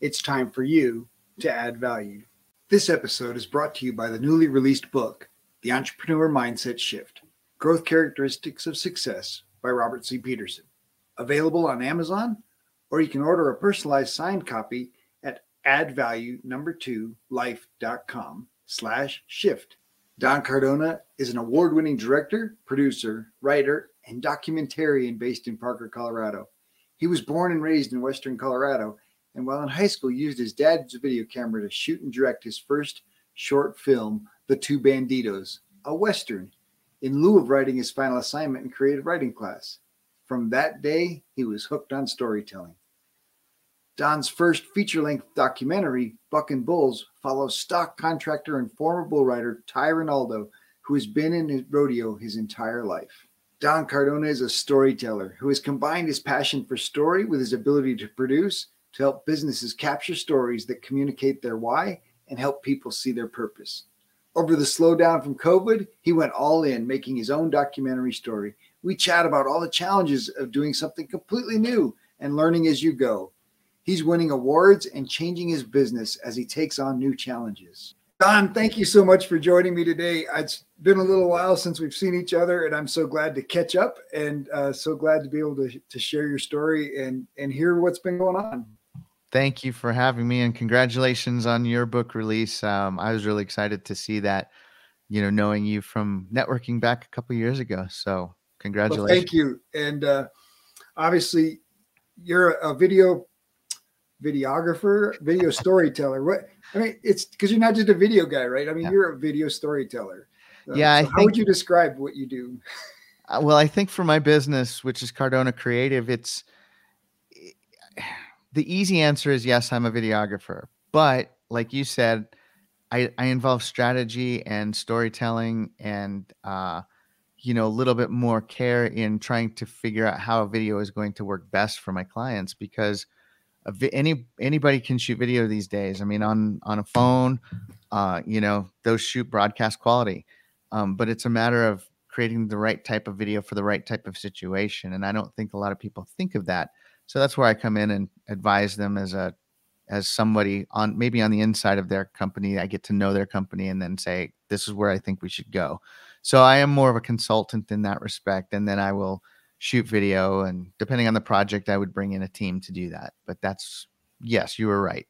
it's time for you to add value. This episode is brought to you by the newly released book, The Entrepreneur Mindset Shift Growth Characteristics of Success by Robert C. Peterson. Available on Amazon, or you can order a personalized signed copy at addvalue2life.com slash shift. Don Cardona is an award winning director, producer, writer, and documentarian based in Parker, Colorado. He was born and raised in Western Colorado and while in high school used his dad's video camera to shoot and direct his first short film, The Two Banditos, a western, in lieu of writing his final assignment in creative writing class. From that day, he was hooked on storytelling. Don's first feature-length documentary, Buck and Bulls, follows stock contractor and former bull rider Ty Ronaldo, who has been in his rodeo his entire life. Don Cardona is a storyteller who has combined his passion for story with his ability to produce to help businesses capture stories that communicate their why and help people see their purpose. Over the slowdown from COVID, he went all in, making his own documentary story. We chat about all the challenges of doing something completely new and learning as you go. He's winning awards and changing his business as he takes on new challenges. Don, thank you so much for joining me today. It's been a little while since we've seen each other, and I'm so glad to catch up and uh, so glad to be able to, to share your story and, and hear what's been going on thank you for having me and congratulations on your book release. Um, I was really excited to see that, you know, knowing you from networking back a couple years ago. So congratulations. Well, thank you. And uh, obviously, you're a video videographer, video storyteller. What I mean, it's because you're not just a video guy, right? I mean, yeah. you're a video storyteller. Uh, yeah. So how would you describe what you do? Uh, well, I think for my business, which is Cardona Creative, it's the easy answer is yes, I'm a videographer. But like you said, I, I involve strategy and storytelling and uh, you know a little bit more care in trying to figure out how a video is going to work best for my clients because vi- any anybody can shoot video these days. I mean, on on a phone, uh, you know, those shoot broadcast quality, um, but it's a matter of creating the right type of video for the right type of situation. And I don't think a lot of people think of that. So that's where I come in and advise them as a as somebody on maybe on the inside of their company. I get to know their company and then say, this is where I think we should go. So I am more of a consultant in that respect. And then I will shoot video and depending on the project, I would bring in a team to do that. But that's yes, you were right.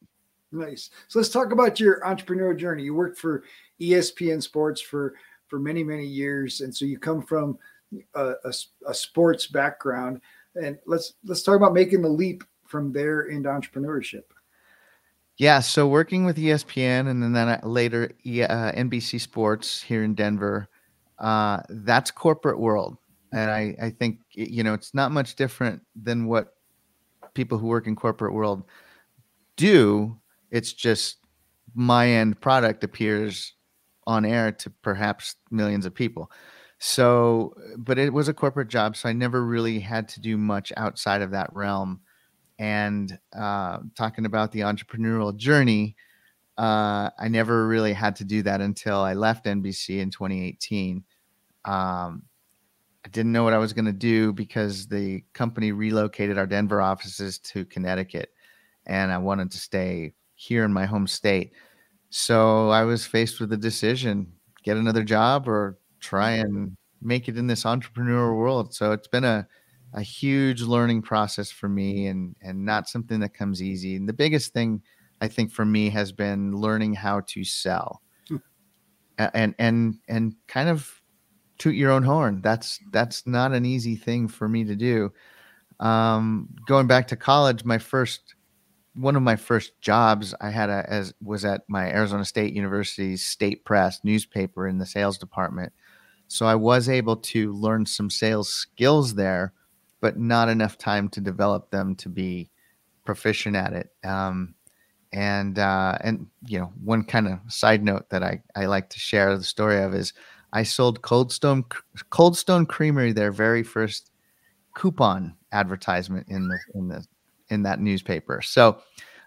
Nice. So let's talk about your entrepreneurial journey. You worked for ESPN Sports for for many many years, and so you come from a, a, a sports background and let's let's talk about making the leap from there into entrepreneurship. Yeah, so working with ESPN and then later uh, NBC Sports here in Denver, uh, that's corporate world, and I I think you know it's not much different than what people who work in corporate world do. It's just my end product appears on air to perhaps millions of people. So, but it was a corporate job, so I never really had to do much outside of that realm. And uh, talking about the entrepreneurial journey, uh, I never really had to do that until I left NBC in 2018. Um, I didn't know what I was going to do because the company relocated our Denver offices to Connecticut, and I wanted to stay here in my home state. So I was faced with a decision: get another job or try and make it in this entrepreneurial world. So it's been a a huge learning process for me and and not something that comes easy. And the biggest thing I think for me has been learning how to sell. Hmm. And and and kind of toot your own horn. That's that's not an easy thing for me to do. Um, going back to college, my first one of my first jobs I had a, as was at my Arizona State University's state press newspaper in the sales department. So I was able to learn some sales skills there, but not enough time to develop them to be proficient at it. Um, and uh, and you know one kind of side note that I I like to share the story of is I sold Cold Stone Cold Stone Creamery their very first coupon advertisement in the in the in that newspaper. So,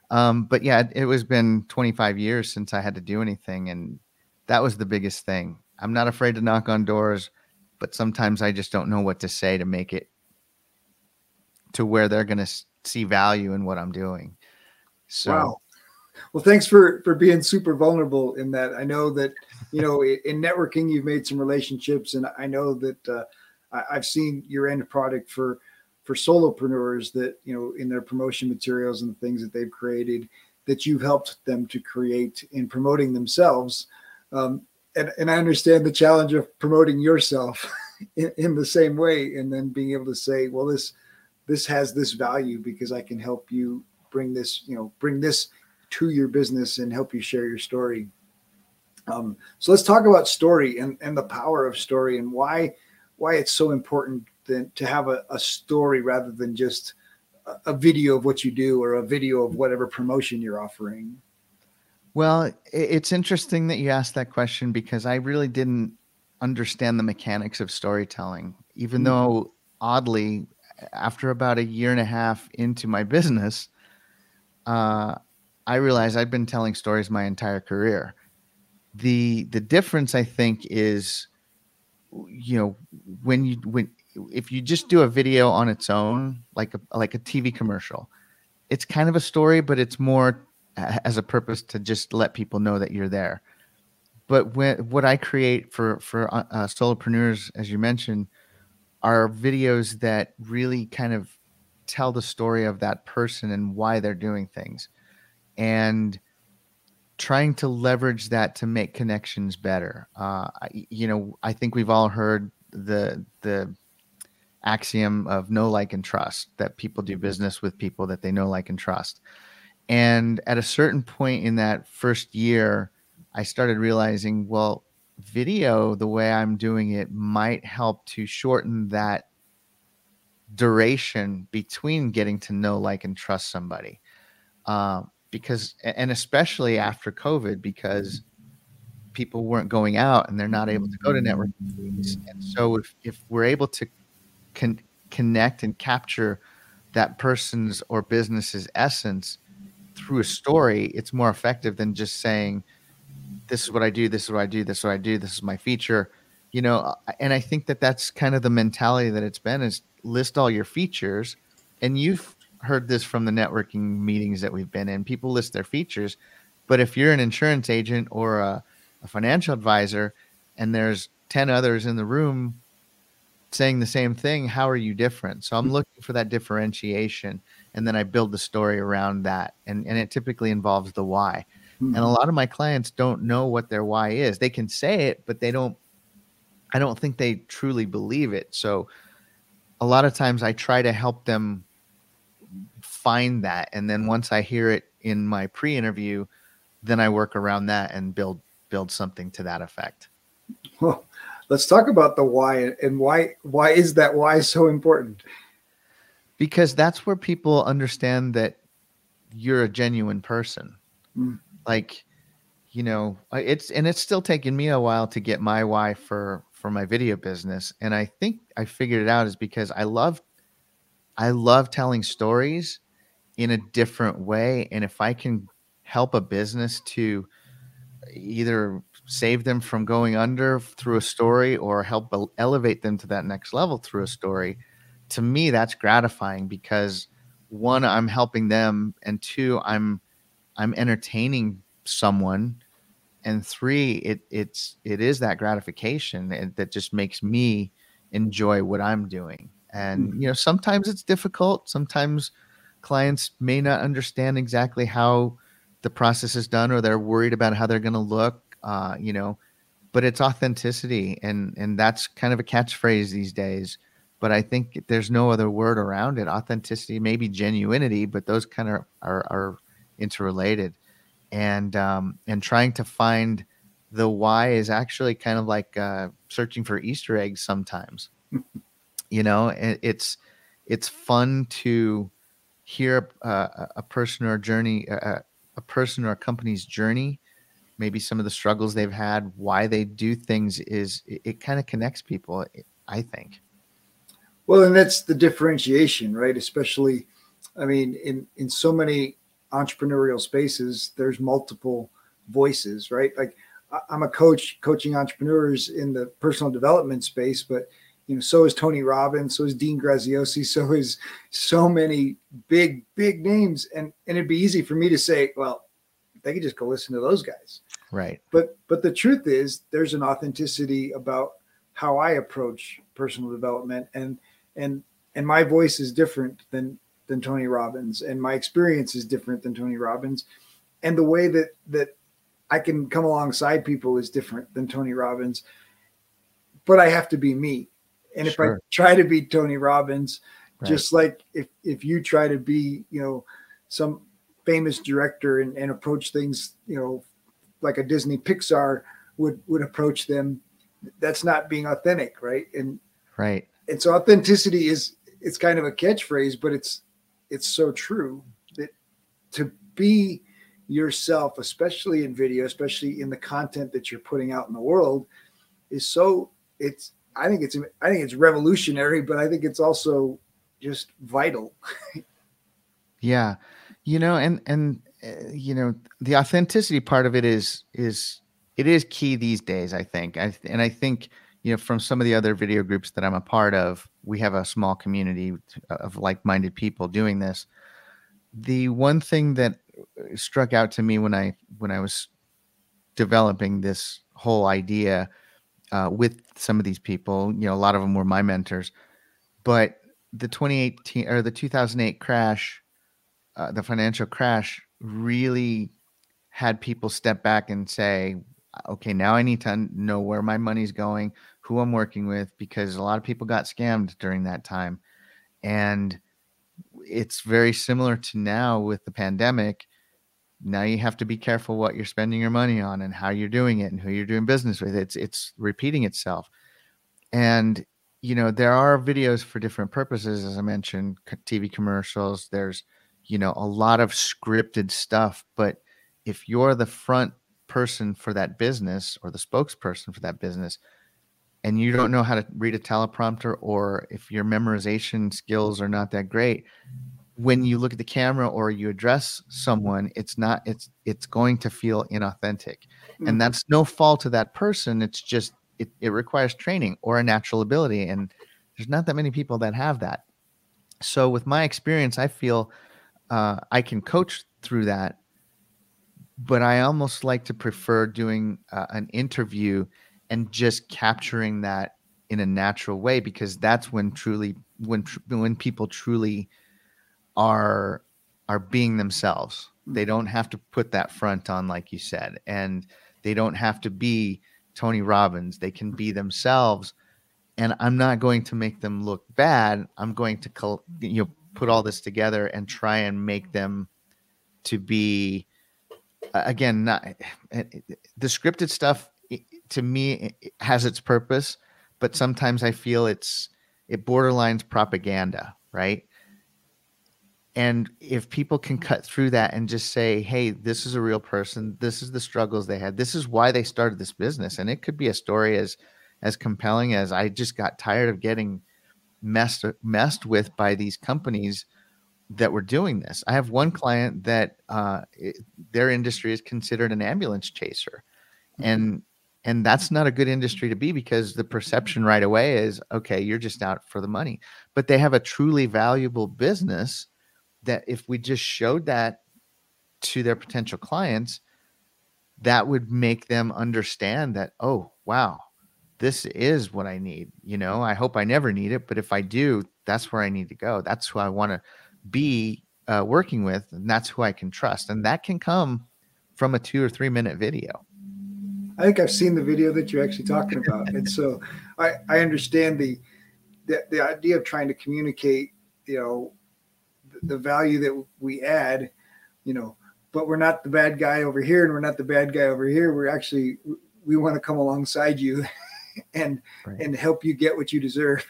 um, but yeah, it, it was been 25 years since I had to do anything, and that was the biggest thing. I'm not afraid to knock on doors, but sometimes I just don't know what to say to make it to where they're going to see value in what I'm doing. So, wow. Well, thanks for for being super vulnerable in that. I know that you know in networking you've made some relationships, and I know that uh, I, have seen your end product for for solopreneurs that you know in their promotion materials and the things that they've created that you've helped them to create in promoting themselves. Um, and, and I understand the challenge of promoting yourself in, in the same way, and then being able to say, well, this this has this value because I can help you bring this, you know, bring this to your business and help you share your story. Um, so let's talk about story and, and the power of story and why why it's so important than, to have a, a story rather than just a, a video of what you do or a video of whatever promotion you're offering. Well, it's interesting that you asked that question because I really didn't understand the mechanics of storytelling, even mm-hmm. though oddly, after about a year and a half into my business, uh, I realized I'd been telling stories my entire career. The the difference I think is, you know, when you when if you just do a video on its own, like a like a TV commercial, it's kind of a story, but it's more as a purpose to just let people know that you're there. But when what I create for for uh, uh solopreneurs, as you mentioned, are videos that really kind of tell the story of that person and why they're doing things. And trying to leverage that to make connections better. Uh, you know i think we've all heard the the axiom of know like and trust that people do business with people that they know like and trust and at a certain point in that first year i started realizing well video the way I'm doing it might help to shorten that duration between getting to know, like, and trust somebody. Uh, because, and especially after COVID, because people weren't going out and they're not able to go to networking meetings. And so, if, if we're able to con- connect and capture that person's or business's essence through a story, it's more effective than just saying, this is what I do, this is what I do, this is what I do, this is my feature, you know. And I think that that's kind of the mentality that it's been is list all your features. And you've heard this from the networking meetings that we've been in. People list their features, but if you're an insurance agent or a, a financial advisor, and there's ten others in the room saying the same thing, how are you different? So I'm hmm. looking for that differentiation, and then I build the story around that, and and it typically involves the why. Mm-hmm. And a lot of my clients don't know what their why is. They can say it, but they don't I don't think they truly believe it. So a lot of times I try to help them find that and then once I hear it in my pre-interview, then I work around that and build build something to that effect. Well, let's talk about the why and why why is that why so important? Because that's where people understand that you're a genuine person. Mm. Like you know it's and it's still taking me a while to get my why for for my video business. And i think i figured it out is because i love i love telling stories in a different way. And if i can help a business to either save them from going under through a story or help elevate them to that next level through a story to me that's gratifying because one i'm helping them and two i'm I'm entertaining someone and three it it's it is that gratification that just makes me enjoy what i'm doing. And mm-hmm. you know sometimes it's difficult. Sometimes clients may not understand exactly how the process is done or they're worried about how they're going to look uh, you know but it's authenticity and and that's kind of a catchphrase these days but i think there's no other word around it authenticity maybe genuinity but those kind of are, are interrelated and um, and trying to find the why is actually kind of like uh, searching for Easter eggs sometimes. you know, it, it's it's fun to hear a, a person or a journey, uh, a person or a company's journey, maybe some of the struggles they've had, why they do things is it, it kind of connects people, I think. Well, and that's the differentiation, right? Especially, I mean, in in so many entrepreneurial spaces, there's multiple voices, right? Like I'm a coach coaching entrepreneurs in the personal development space, but you know, so is Tony Robbins, so is Dean Graziosi, so is so many big, big names. And and it'd be easy for me to say, well, they could just go listen to those guys. Right. But but the truth is there's an authenticity about how I approach personal development and and and my voice is different than than Tony Robbins and my experience is different than Tony Robbins and the way that that I can come alongside people is different than Tony Robbins but I have to be me and if sure. I try to be Tony Robbins right. just like if if you try to be you know some famous director and, and approach things you know like a Disney Pixar would would approach them that's not being authentic right and right and so authenticity is it's kind of a catchphrase, but it's it's so true that to be yourself, especially in video, especially in the content that you're putting out in the world, is so it's I think it's I think it's revolutionary, but I think it's also just vital. yeah, you know, and and uh, you know the authenticity part of it is is it is key these days. I think, I, and I think you know, from some of the other video groups that I'm a part of, we have a small community of like-minded people doing this. The one thing that struck out to me when I when I was developing this whole idea uh, with some of these people, you know, a lot of them were my mentors, but the 2018 or the 2008 crash, uh, the financial crash, really had people step back and say, okay, now I need to know where my money's going who I'm working with because a lot of people got scammed during that time. And it's very similar to now with the pandemic. Now you have to be careful what you're spending your money on and how you're doing it and who you're doing business with. It's it's repeating itself. And you know, there are videos for different purposes as I mentioned, TV commercials, there's you know, a lot of scripted stuff, but if you're the front person for that business or the spokesperson for that business, and you don't know how to read a teleprompter or if your memorization skills are not that great when you look at the camera or you address someone it's not it's it's going to feel inauthentic mm-hmm. and that's no fault of that person it's just it, it requires training or a natural ability and there's not that many people that have that so with my experience i feel uh, i can coach through that but i almost like to prefer doing uh, an interview and just capturing that in a natural way because that's when truly when when people truly are are being themselves. They mm-hmm. don't have to put that front on like you said and they don't have to be tony robbins. They can be themselves and i'm not going to make them look bad. I'm going to you know put all this together and try and make them to be again not eh, eh, the scripted stuff to me it has its purpose, but sometimes I feel it's it borderlines propaganda, right? And if people can cut through that and just say, "Hey, this is a real person. This is the struggles they had. This is why they started this business," and it could be a story as as compelling as I just got tired of getting messed messed with by these companies that were doing this. I have one client that uh, it, their industry is considered an ambulance chaser, mm-hmm. and and that's not a good industry to be because the perception right away is okay you're just out for the money. But they have a truly valuable business that if we just showed that to their potential clients that would make them understand that oh wow this is what i need you know? I hope i never need it but if i do that's where i need to go. That's who i want to be uh, working with and that's who i can trust. And that can come from a two or three minute video I think I've seen the video that you're actually talking about, and so I I understand the the, the idea of trying to communicate, you know, the, the value that we add, you know, but we're not the bad guy over here, and we're not the bad guy over here. We're actually we want to come alongside you, and right. and help you get what you deserve,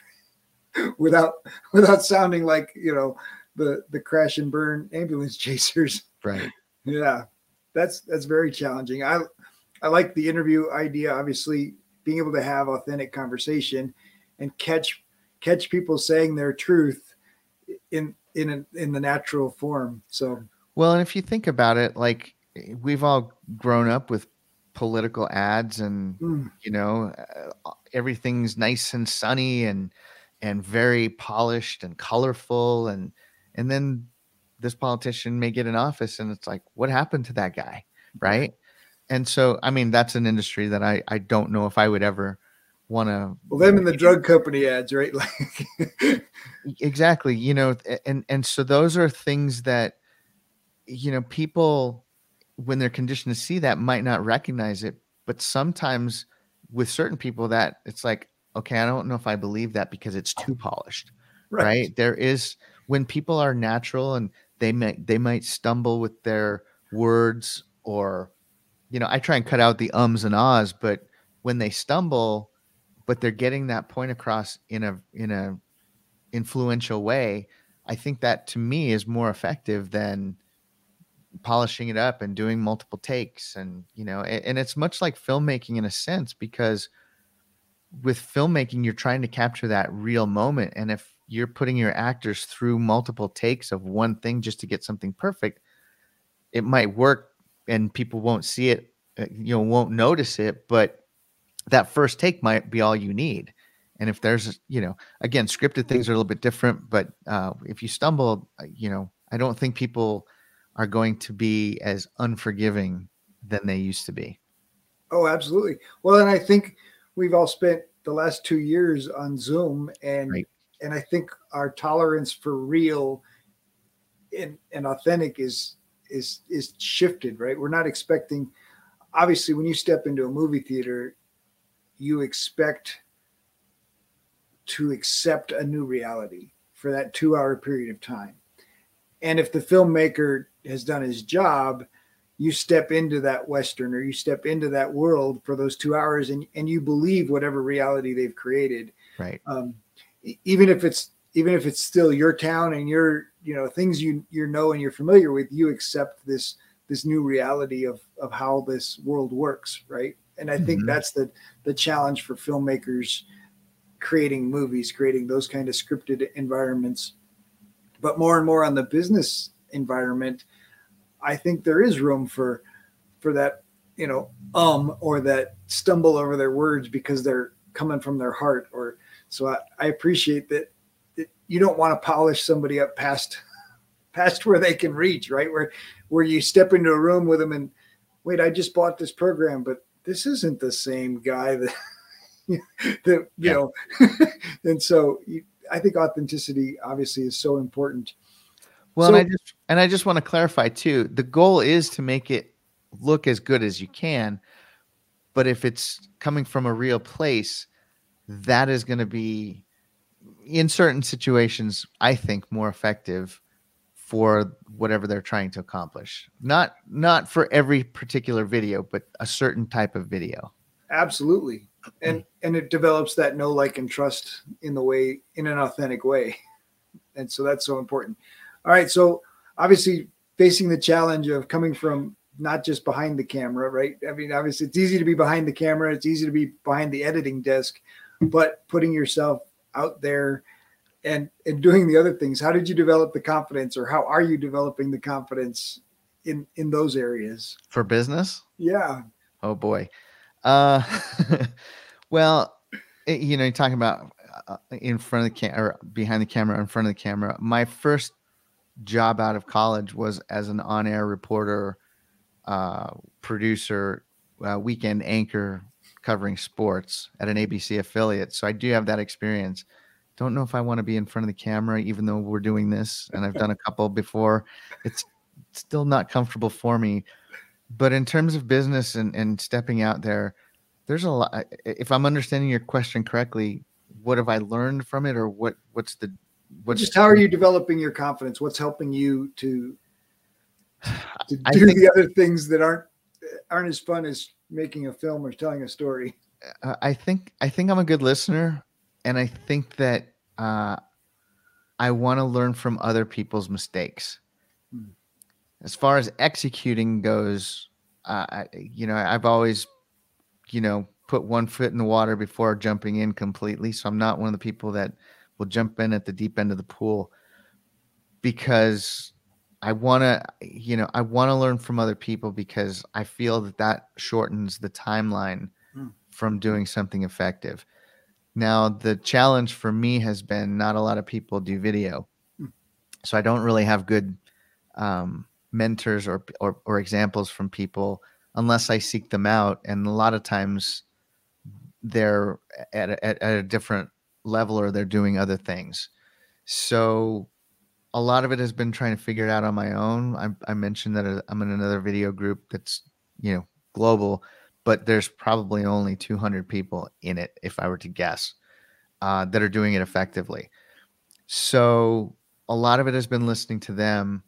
without without sounding like you know the the crash and burn ambulance chasers. Right. Yeah. that's that's very challenging. I I like the interview idea. Obviously, being able to have authentic conversation and catch catch people saying their truth in in a, in the natural form. So well, and if you think about it, like we've all grown up with political ads, and mm. you know uh, everything's nice and sunny and and very polished and colorful, and and then this politician may get in office, and it's like, what happened to that guy, right? And so, I mean, that's an industry that I I don't know if I would ever want to. Well, them in the drug company ads, right? Like exactly, you know, and and so those are things that you know people when they're conditioned to see that might not recognize it but sometimes with certain people that it's like okay i don't know if i believe that because it's too polished right, right? there is when people are natural and they might they might stumble with their words or you know i try and cut out the ums and ahs but when they stumble but they're getting that point across in a in a influential way i think that to me is more effective than polishing it up and doing multiple takes and you know and, and it's much like filmmaking in a sense because with filmmaking you're trying to capture that real moment. And if you're putting your actors through multiple takes of one thing just to get something perfect it might work and people won't see it uh, you know won't notice it but that first take might be all you need and if there's you know again scripted things are a little bit different but uh, if you stumble uh, you know i don't think people are going to be as unforgiving than they used to be. Oh, absolutely. Well, and I think we've all spent the last two years on Zoom, and right. and I think our tolerance for real and, and authentic is is is shifted. Right, we're not expecting. Obviously, when you step into a movie theater, you expect to accept a new reality for that two hour period of time. And if the filmmaker has done his job, you step into that Western or you step into that world for those two hours and, and you believe whatever reality they've created. Right. Um, even if it's even if it's still your town and your you know things you you know and you're familiar with, you accept this this new reality of of how this world works, right? And I mm-hmm. think that's the the challenge for filmmakers creating movies, creating those kind of scripted environments. But more and more on the business environment, I think there is room for for that, you know, um or that stumble over their words because they're coming from their heart. Or so I, I appreciate that you don't want to polish somebody up past past where they can reach, right? Where where you step into a room with them and wait, I just bought this program, but this isn't the same guy that that you yeah. know. and so you, I think authenticity obviously is so important well, so, and I just and I just want to clarify too. The goal is to make it look as good as you can, but if it's coming from a real place, that is going to be in certain situations, I think, more effective for whatever they're trying to accomplish. Not not for every particular video, but a certain type of video. Absolutely. And and it develops that know like and trust in the way in an authentic way. And so that's so important. All right. So obviously facing the challenge of coming from not just behind the camera, right? I mean, obviously it's easy to be behind the camera, it's easy to be behind the editing desk, but putting yourself out there and and doing the other things. How did you develop the confidence or how are you developing the confidence in in those areas? For business? Yeah. Oh boy. Uh well, it, you know, you're talking about uh, in front of the camera or behind the camera in front of the camera. My first job out of college was as an on-air reporter, uh, producer, uh, weekend anchor covering sports at an ABC affiliate. So I do have that experience. Don't know if I want to be in front of the camera, even though we're doing this, and I've done a couple before. It's still not comfortable for me. But in terms of business and, and stepping out there, there's a lot. If I'm understanding your question correctly, what have I learned from it, or what what's the what's just how are you developing your confidence? What's helping you to to do think, the other things that aren't aren't as fun as making a film or telling a story? I think I think I'm a good listener, and I think that uh, I want to learn from other people's mistakes. Hmm. as far as executing goes, uh, I, you know, I've always, you know, put one foot in the water before jumping in completely. So I'm not one of the people that will jump in at the deep end of the pool because I want to, you know, I want to learn from other people because I feel that that shortens the timeline mm. from doing something effective. Now, the challenge for me has been not a lot of people do video. Mm. So I don't really have good um, mentors or, or, or examples from people unless I seek them out. And a lot of times they're at a, at, at a different level or they're doing other things. So a lot of it has been trying to figure it out on my own. I, I mentioned that uh, I'm in another video group that's you know global, but there's probably only 200 people in it, if I were to guess, uh, that are doing it effectively. So a lot of it has been listening to them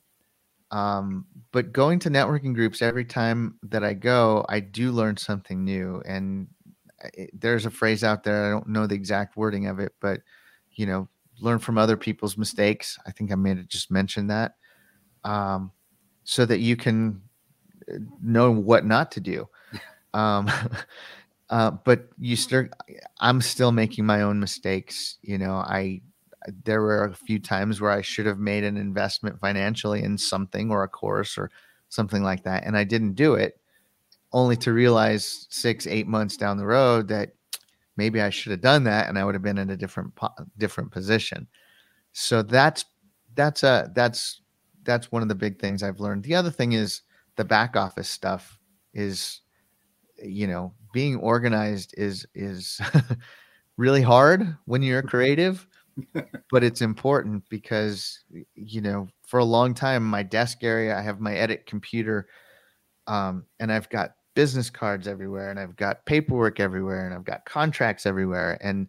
um, but going to networking groups every time that I go, I do learn something new. And it, there's a phrase out there, I don't know the exact wording of it, but you know, learn from other people's mistakes. I think I may have just mentioned that. Um, so that you can uh, know what not to do. Um, uh, but you start, I'm still making my own mistakes. You know, I, there were a few times where I should have made an investment financially in something or a course or something like that. And I didn't do it only to realize six, eight months down the road that maybe I should have done that and I would have been in a different, different position. So that's, that's a, that's, that's one of the big things I've learned. The other thing is the back office stuff is, you know, being organized is, is really hard when you're creative but it's important because you know for a long time my desk area i have my edit computer um, and i've got business cards everywhere and i've got paperwork everywhere and i've got contracts everywhere and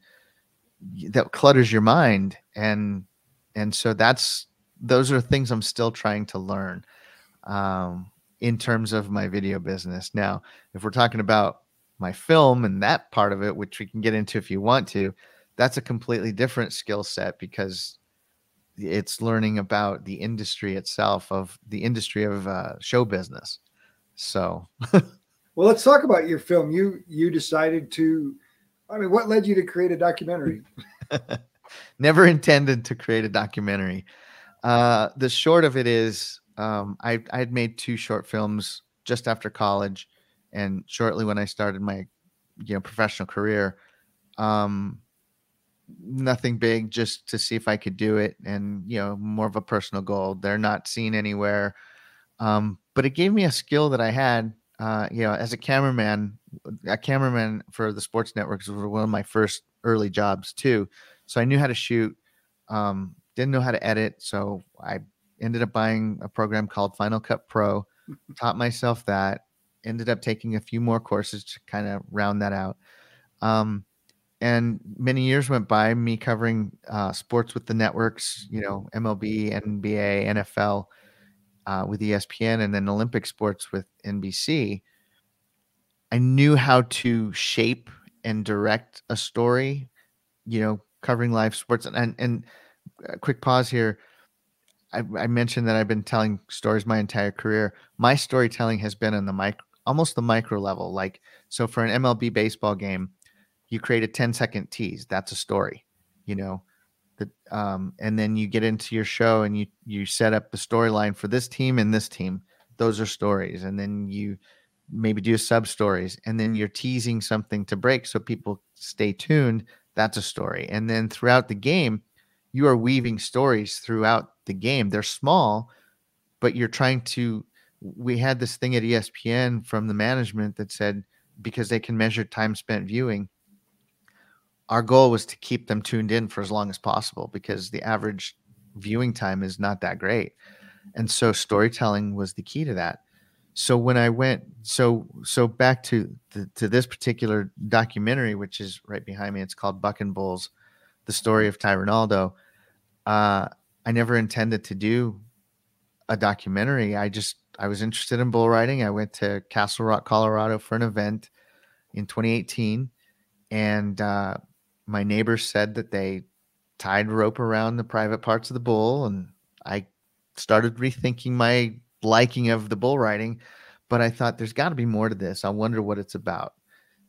that clutters your mind and and so that's those are things i'm still trying to learn um, in terms of my video business. Now if we're talking about my film and that part of it which we can get into if you want to that's a completely different skill set because it's learning about the industry itself of the industry of uh, show business. So well let's talk about your film. You you decided to i mean what led you to create a documentary? Never intended to create a documentary. Uh, the short of it is um, I, I had made two short films just after college and shortly when i started my you know professional career. Um, nothing big just to see if I could do it and you know more of a personal goal. They're not seen anywhere. Um, but it gave me a skill that I had uh, you know as a cameraman a cameraman for the sports networks was one of my first early jobs too. So I knew how to shoot um, didn't know how to edit so I ended up buying a program called Final Cut Pro taught myself that ended up taking a few more courses to kind of round that out. Um, and many years went by me covering uh, sports with the networks you know mlb nba nfl uh, with espn and then olympic sports with nbc i knew how to shape and direct a story you know covering live sports. And and, a quick pause here. I, I mentioned that i've been telling stories my entire career. My storytelling has been on the mic almost the micro level. Like so for an mlb baseball game you create a 10 second tease that's a story you know the, um, and then you get into your show and you you set up the storyline for this team and this team. Those are stories. And then you maybe do sub stories. And then you're teasing something to break so people stay tuned. That's a story. And then throughout the game you are weaving stories throughout the game. They're small but you're trying to we had this thing at espn from the management that said because they can measure time spent viewing our goal was to keep them tuned in for as long as possible because the average viewing time is not that great. And so storytelling was the key to that. So when I went so so back to the, to this particular documentary, which is right behind me, it's called Buck and Bulls, the story of Ty Ronaldo. Uh, I never intended to do a documentary. I just I was interested in bull riding. I went to Castle Rock, Colorado for an event in 2018, and uh, my neighbors said that they tied rope around the private parts of the bull and i started rethinking my liking of the bull riding, but I thought there's got to be more to this. I wonder what it's about.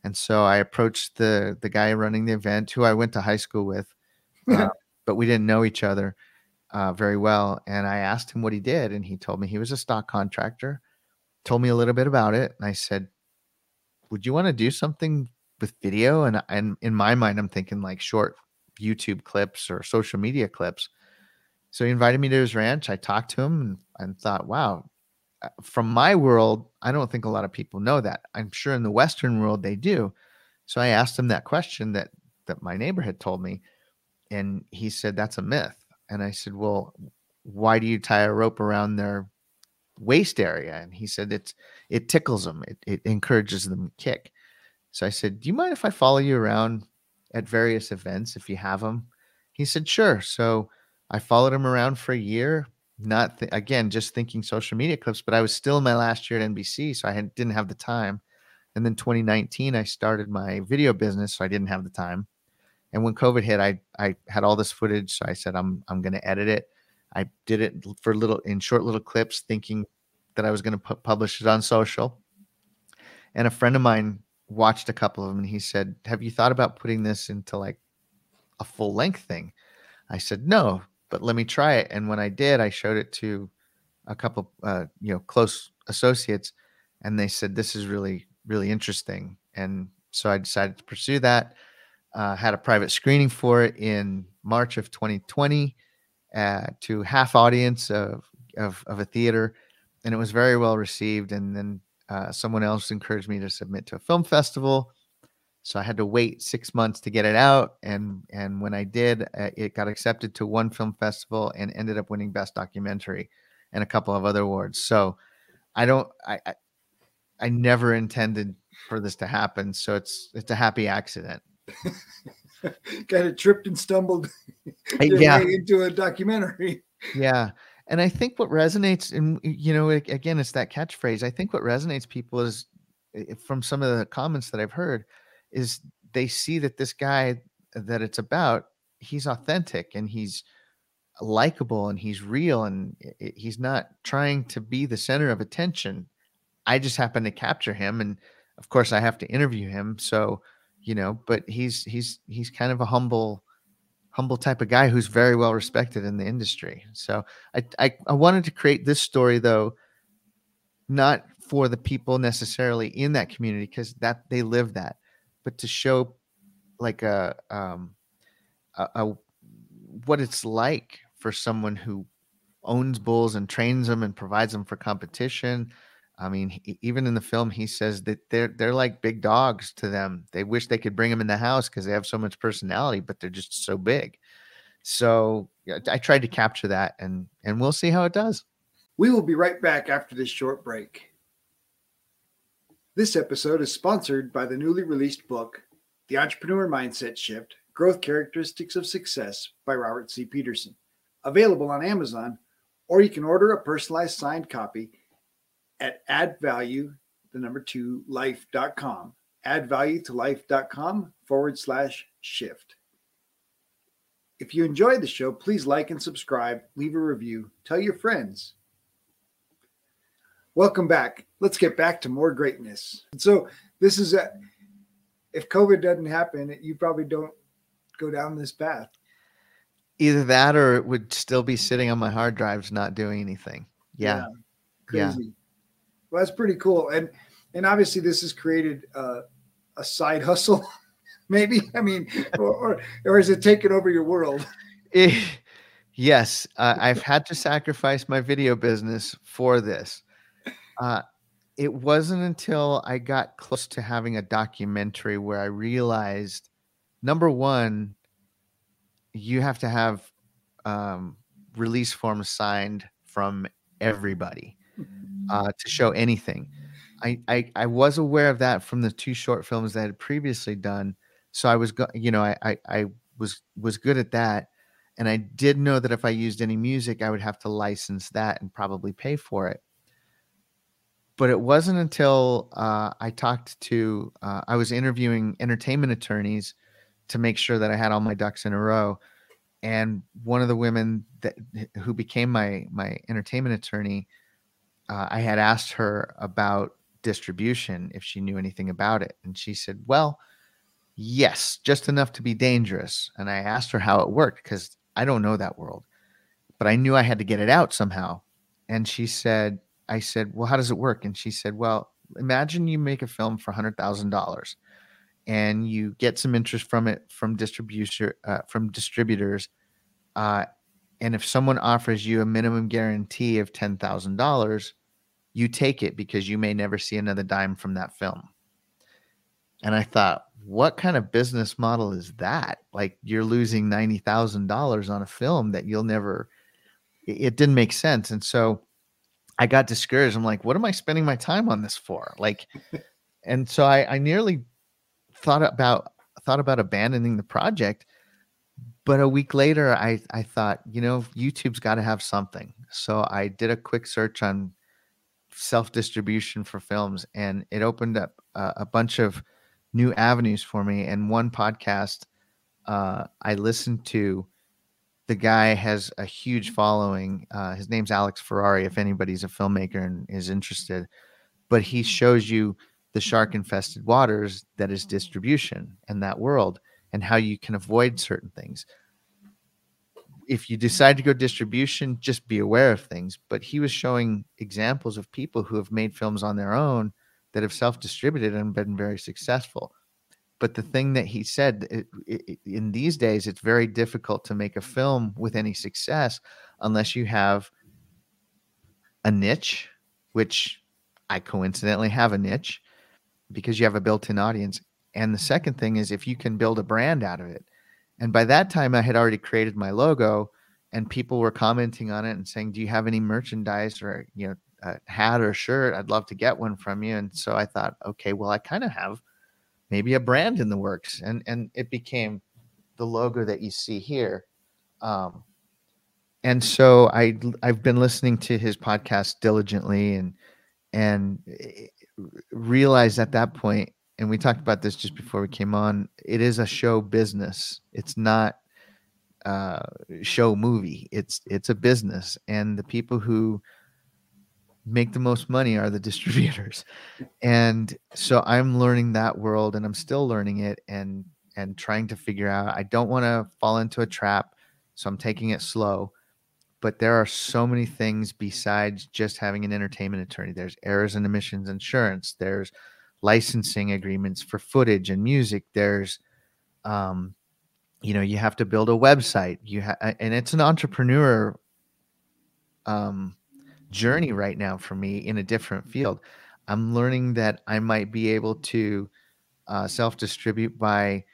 And so I approached the the guy running the event, who I went to high school with, uh, but we didn't know each other uh, very well. And I asked him what he did, and he told me he was a stock contractor. Told me a little bit about it, and I said, "Would you want to do something with video?" And and in my mind, I'm thinking like short YouTube clips or social media clips. So he invited me to his ranch. I talked to him and, and thought, wow, uh, from my world, I don't think a lot of people know that. I'm sure in the Western world they do. So I asked him that question that that my neighbor had told me, and he said that's a myth. And I said, well, why do you tie a rope around their waist area? And he said it's it tickles them. It, it encourages them to kick. So I said, do you mind if I follow you around at various events if you have them? He said, sure. So I followed him around for a year, not th- again, just thinking social media clips, but I was still in my last year at NBC, so I had, didn't have the time. And then 2019, I started my video business, so I didn't have the time. And when COVID hit, I I had all this footage, so I said I'm I'm going to edit it. I did it for little in short little clips, thinking that I was going to pu- publish it on social. And a friend of mine watched a couple of them, and he said, "Have you thought about putting this into like a full length thing?" I said, "No, but let me try it." And when I did, I showed it to a couple, uh, you know, close associates, and they said, "This is really really interesting." And so I decided to pursue that uh, had a private screening for it in March of 2020 uh, to half audience of, of, of a theater, and it was very well received. And then uh, someone else encouraged me to submit to a film festival, so I had to wait six months to get it out. And and when I did, uh, it got accepted to one film festival and ended up winning best documentary and a couple of other awards. So I don't I, I I never intended for this to happen. So it's it's a happy accident. kind of tripped and stumbled yeah. into a documentary. Yeah. And I think what resonates, and you know, again, it's that catchphrase. I think what resonates people is from some of the comments that I've heard is they see that this guy that it's about, he's authentic and he's likable and he's real and he's not trying to be the center of attention. I just happen to capture him. And of course, I have to interview him. So, you know, but he's he's he's kind of a humble humble type of guy who's very well respected in the industry. So I, I, I wanted to create this story though, not for the people necessarily in that community because that they live that, but to show like a um a, a what it's like for someone who owns bulls and trains them and provides them for competition I mean, even in the film, he says that they're they're like big dogs to them. They wish they could bring them in the house because they have so much personality, but they're just so big. So yeah, I tried to capture that, and and we'll see how it does. We will be right back after this short break. This episode is sponsored by the newly released book, The Entrepreneur Mindset Shift: Growth Characteristics of Success by Robert C. Peterson, available on Amazon, or you can order a personalized signed copy at add value, the number two, life.com. Add value to life.com forward slash shift. If you enjoyed the show, please like and subscribe, leave a review, tell your friends. Welcome back. Let's get back to more greatness. So, this is a, if COVID doesn't happen, you probably don't go down this path. Either that or it would still be sitting on my hard drives, not doing anything. Yeah. yeah. Crazy. Well, that's pretty cool. And and obviously this has created uh, a side hustle, maybe. I mean, or, or or is it taken over your world? Eh, yes, uh, I've had to sacrifice my video business for this. Uh, it wasn't until I got close to having a documentary where I realized, number one, you have to have um, release forms signed from everybody uh, to show anything. I, I, I was aware of that from the two short films that I had previously done. So I was, go- you know, I, I, I was was good at that, and I did know that if I used any music, I would have to license that and probably pay for it. But it wasn't until uh, I talked to, uh, I was interviewing entertainment attorneys to make sure that I had all my ducks in a row, and one of the women that who became my my entertainment attorney uh, I had asked her about distribution if she knew anything about it, and she said, "Well, yes, just enough to be dangerous." And I asked her how it worked because I don't know that world, but I knew I had to get it out somehow. And she said, "I said, well, how does it work?" And she said, "Well, imagine you make a film for hundred thousand dollars." And you get some interest from it from distribution uh, from distributors, uh, and if someone offers you a minimum guarantee of $10,000, you take it because you may never see another dime from that film. And I thought, what kind of business model is that? Like you're losing $90,000 on a film that you'll never, it didn't make sense. And so I got discouraged. I'm like, what am I spending my time on this for? Like, and so I, I nearly thought about, thought about abandoning the project but a week later i i thought you know youtube's got to have something so i did a quick search on self distribution for films and it opened up uh, a bunch of new avenues for me. And one podcast uh, i listened to the guy has a huge following uh, his name's alex ferrari if anybody's a filmmaker and is interested but he shows you the shark infested waters that is distribution and that world and how you can avoid certain things. If you decide to go distribution, just be aware of things. But he was showing examples of people who have made films on their own that have self distributed and been very successful. But the thing that he said it, it, in these days, it's very difficult to make a film with any success unless you have a niche, which I coincidentally have a niche because you have a built in audience and the second thing is if you can build a brand out of it. And by that time, I had already created my logo, and people were commenting on it and saying, "Do you have any merchandise or you know a hat or shirt? I'd love to get one from you." And so I thought, okay, well, I kind of have maybe a brand in the works, and and it became the logo that you see here. Um, and so I I've been listening to his podcast diligently and and eh, realized at that point and we talked about this just before we came on. It is a show business. It's not uh, show movie. It's it's a business, and the people who make the most money are the distributors. And so I'm learning that world, and I'm still learning it, and and trying to figure out. I don't want to fall into a trap, so I'm taking it slow. But there are so many things besides just having an entertainment attorney. There's errors and omissions insurance. There's licensing agreements for footage and music. There's, um, you know, you have to build a website. You have, and it's an entrepreneur um, journey right now for me in a different field. I'm learning that I might be able to uh, self distribute by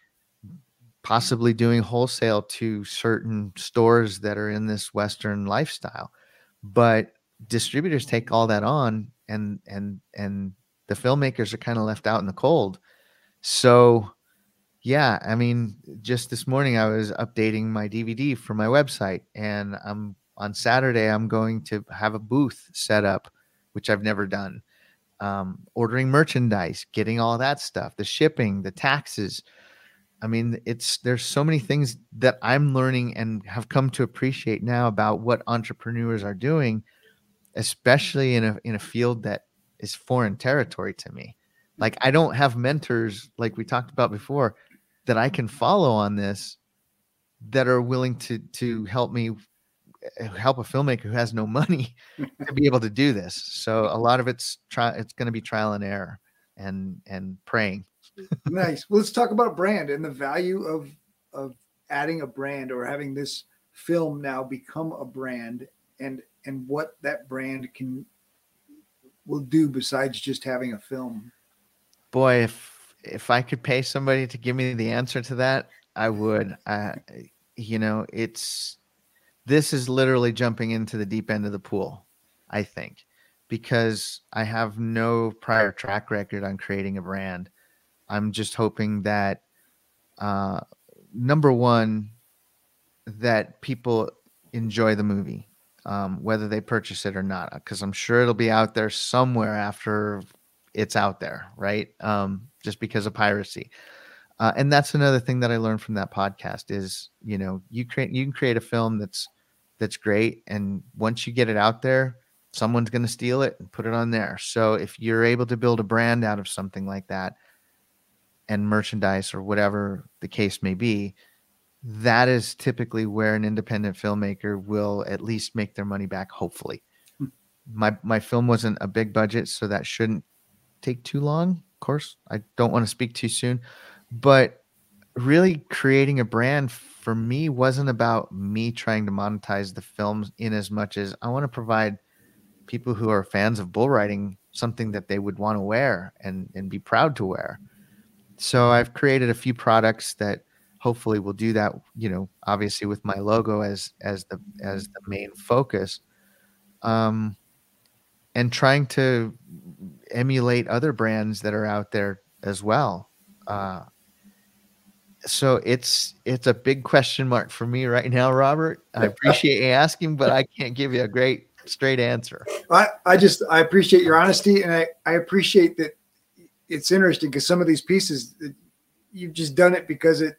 possibly doing wholesale to certain stores that are in this Western lifestyle. But distributors take all that on and and and the filmmakers are kind of left out in the cold. So, yeah, I mean, just this morning I was updating my DVD for my website, and I'm on Saturday I'm going to have a booth set up, which I've never done. Um, ordering merchandise, getting all that stuff, the shipping, the taxes. I mean, it's there's so many things that I'm learning and have come to appreciate now about what entrepreneurs are doing, especially in a in a field that is foreign territory to me. Like I don't have mentors like we talked about before that I can follow on this that are willing to to help me eh, help a filmmaker who has no money to be able to do this. So a lot of it's try it's going to be trial and error and and praying. nice. Well, let's talk about brand and the value of of adding a brand or having this film now become a brand and and what that brand can will do besides just having a film? Boy, if if I could pay somebody to give me the answer to that, I would. I, you know, it's this is literally jumping into the deep end of the pool. I think because I have no prior track record on creating a brand. I'm just hoping that uh, number one, that people enjoy the movie um, whether they purchase it or not, because I'm sure it'll be out there somewhere after it's out there, right? Um, just because of piracy. Uh, and that's another thing that I learned from that podcast is, you know, you create you can create a film that's that's great, and once you get it out there, someone's going to steal it and put it on there. So if you're able to build a brand out of something like that and merchandise or whatever the case may be, that is typically where an independent filmmaker will at least make their money back hopefully. Hmm. My my film wasn't a big budget so that shouldn't take too long. Of course, I don't want to speak too soon, but really creating a brand for me wasn't about me trying to monetize the films in as much as I want to provide people who are fans of bull riding something that they would want to wear and and be proud to wear. So I've created a few products that hopefully we'll do that, you know, obviously with my logo as as the as the main focus. Um and trying to emulate other brands that are out there as well. Uh, so it's it's a big question mark for me right now, Robert. I appreciate you asking, but I can't give you a great straight answer. I, I just I appreciate your honesty and I, I appreciate that it's interesting because some of these pieces you've just done it because it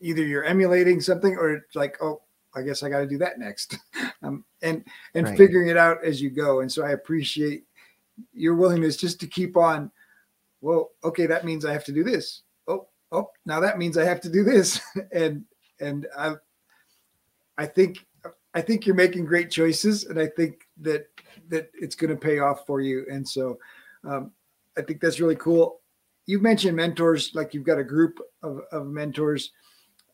either you're emulating something or it's like, oh, I guess I got to do that next. um, and and right. figuring it out as you go. And so I appreciate your willingness just to keep on. Well, okay, that means I have to do this. Oh, oh, now that means I have to do this. and and I I think I think you're making great choices, and I think that that it's going to pay off for you. And so um, I think that's really cool. You mentioned mentors, like you've got a group of, of mentors,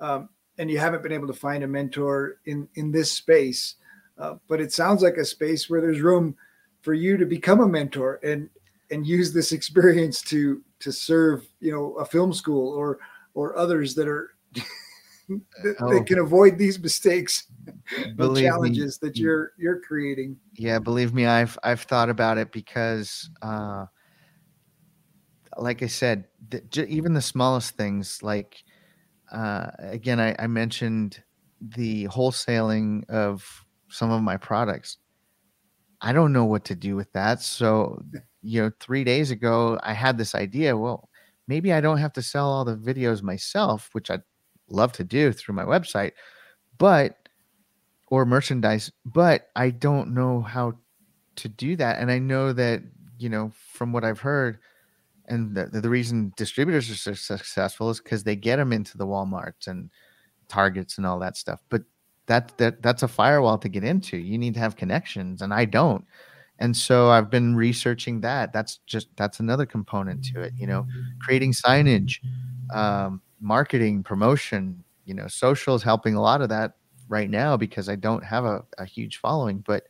um, and you haven't been able to find a mentor in in this space. Uh, but it sounds like a space where there's room for you to become a mentor and and use this experience to to serve you know a film school or or others that are that, oh. that, can avoid these mistakes the challenges me, that you're you're creating yeah believe me i've i've thought about it because uh like i said the, j- even the smallest things like uh again I, I mentioned the wholesaling of some of my products. I don't know what to do with that. So you know 3 days ago i had this idea well maybe i don't have to sell all the videos myself which I'd love to do through my website, but or merchandise, but I don't know how to do that. And I know that, you know, from what I've heard, and the, the reason distributors are so successful is because they get them into the Walmarts and Targets and all that stuff. But that that that's a firewall to get into. You need to have connections, and I don't. And so I've been researching that. That's just that's another component to it. You know, creating signage, um, marketing, promotion, you know, social is helping a lot of that right now because I don't have a, a huge following. But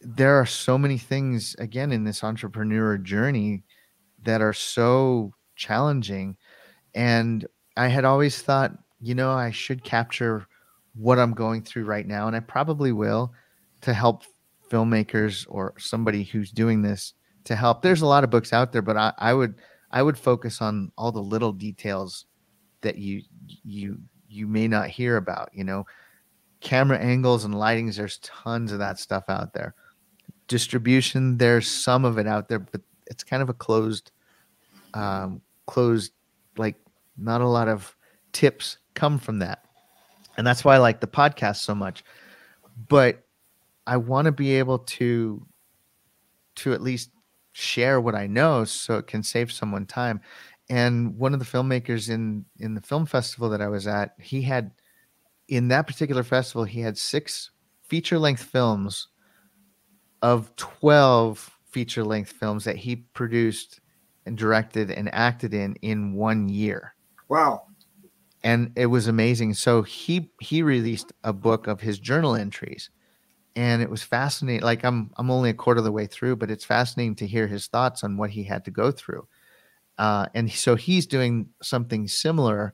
there are so many things, again, in this entrepreneur journey that are so challenging. And I had always thought, you know, I should capture what I'm going through right now. And I probably will to help filmmakers or somebody who's doing this to help. There's a lot of books out there, but I, I would I would focus on all the little details that you you you may not hear about you know camera angles and lightings there's tons of that stuff out there distribution there's some of it out there but it's kind of a closed um closed like not a lot of tips come from that. And that's why i like the podcast so much. But i want to be able to to at least share what i know so it can save someone time. And one of the filmmakers in in the film festival that I was at, he had in that particular festival, he had six feature length films of 12 feature length films that he produced and directed and acted in in one year. Wow. And it was amazing. So he he released a book of his journal entries and it was fascinating. Like I'm I'm only a quarter of the way through, but it's fascinating to hear his thoughts on what he had to go through uh, and so he's doing something similar,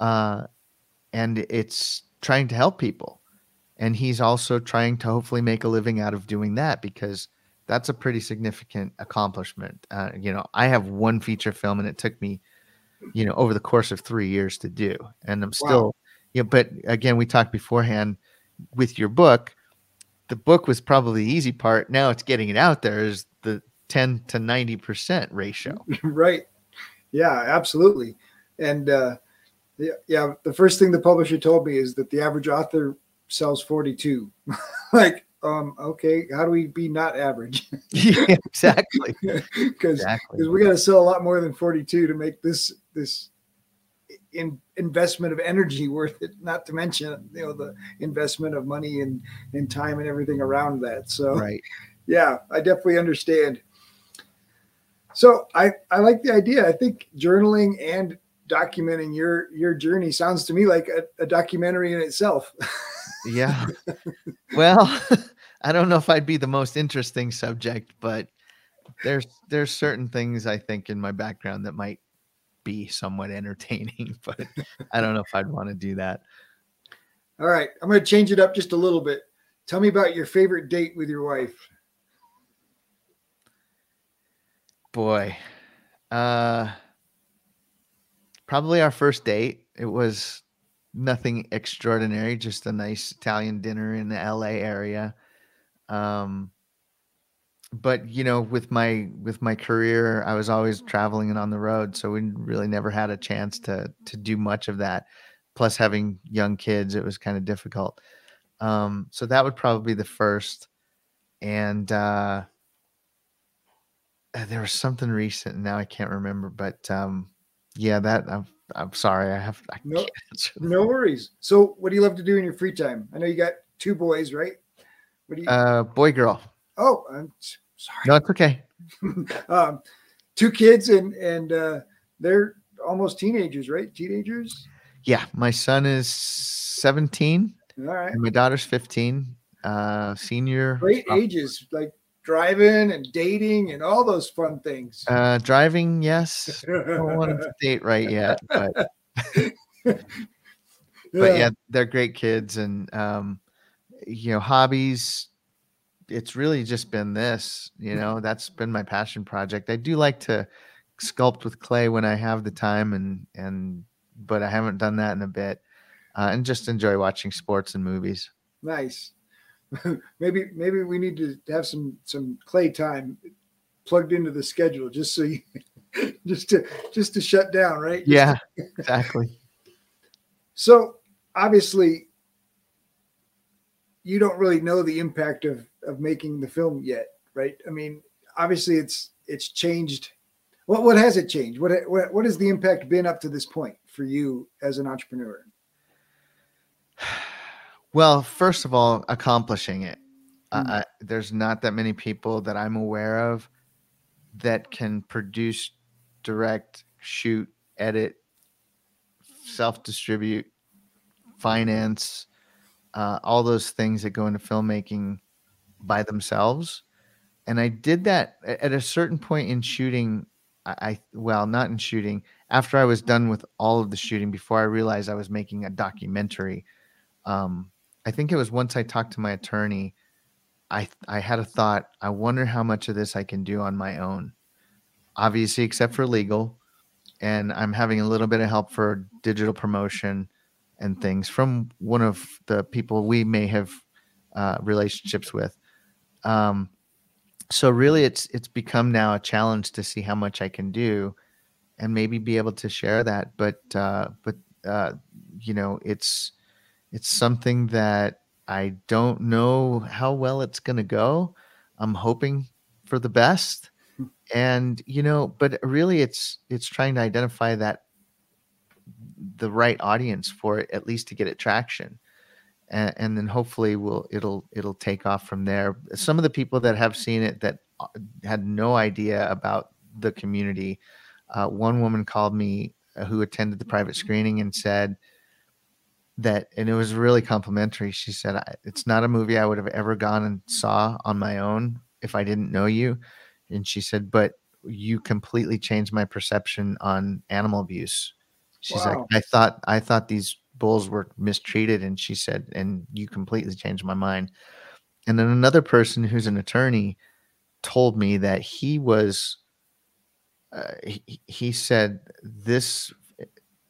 uh, and it's trying to help people. And he's also trying to hopefully make a living out of doing that because that's a pretty significant accomplishment. Uh, you know, I have one feature film, and it took me, you know, over the course of three years to do, and I'm still, wow. you know. But again, we talked beforehand with your book. The book was probably the easy part. Now it's getting it out there is the 10 to 90% ratio. right. Yeah, absolutely. And uh, yeah, yeah, the first thing the publisher told me is that the average author sells 42. like, um, okay, how do we be not average? yeah, exactly. Because Exactly. we got to sell a lot more than 42 to make this this in, investment of energy worth it. Not to mention, you know, the investment of money and and time and everything around that. So Right. yeah, I definitely understand. So I I like the idea. I think journaling and documenting your your journey sounds to me like a, a documentary in itself. Yeah. well, I don't know if I'd be the most interesting subject, but there's there's certain things I think in my background that might be somewhat entertaining, but I don't know if I'd want to do that. All right, I'm going to change it up just a little bit. Tell me about your favorite date with your wife. Boy. Uh probably our first date. It was nothing extraordinary, just a nice Italian dinner in the LA area. Um but you know, with my with my career, I was always traveling and on the road, so we really never had a chance to to do much of that. Plus having young kids, it was kind of difficult. Um so that would probably be the first and uh uh, there was something recent now I can't remember, but um yeah, that I'm I'm sorry, I have I No- can't answer that. No worries. So, what do you love to do in your free time? I know you got two boys, right? What do you? Uh boy girl. oh, I'm sorry. No, it's okay. um, two kids, and and uh, they're almost teenagers, right? Teenagers. Yeah, my son is 17 All right. and my daughter's 15. Uh senior Great ages, like driving and dating and all those fun things. uh driving, yes. Don't want to date right yet, but but yeah, they're great kids and um you know, hobbies it's really just been this, you know, that's been my passion project. I do like to sculpt with clay when I have the time and and but I haven't done that in a bit. Uh, and just enjoy watching sports and movies. nice. Maybe maybe we need to have some some clay time plugged into the schedule just so you just to just to shut down, right? Yeah, exactly. So obviously, you don't really know the impact of of making the film yet, right? I mean, obviously, it's it's changed. What what has it changed? What what what has the impact been up to this point for you as an entrepreneur? Well, first of all, accomplishing it. Mm. I, I, there's not that many people that I'm aware of that can produce, direct, shoot, edit, self distribute, finance, uh, all those things that go into filmmaking by themselves. And I did that at a certain point in shooting. I, I well, not in shooting. After I was done with all of the shooting, before I realized I was making a documentary, um, I think it was once I talked to my attorney, I I had a thought. I wonder how much of this I can do on my own. Obviously, except for legal, and I'm having a little bit of help for digital promotion and things from one of the people we may have uh, relationships with. Um, so really, it's it's become now a challenge to see how much I can do, and maybe be able to share that. But uh, but uh, you know, it's it's something that I don't know how well it's going to go. I'm hoping for the best. And you know, but really it's it's trying to identify that the right audience for it at least to get it traction. And, and then hopefully we'll it'll it'll take off from there. Some of the people that have seen it that uh, had no idea about the community. Uh, one woman called me uh, who attended the private screening and said, that and it was really complimentary. She said it's not a movie i would have ever gone and saw on my own if i didn't know you. And she said but you completely changed my perception on animal abuse. She's Wow. like i thought i thought these bulls were mistreated and she said and you completely changed my mind. And then another person who's an attorney told me that he was uh, he, he said this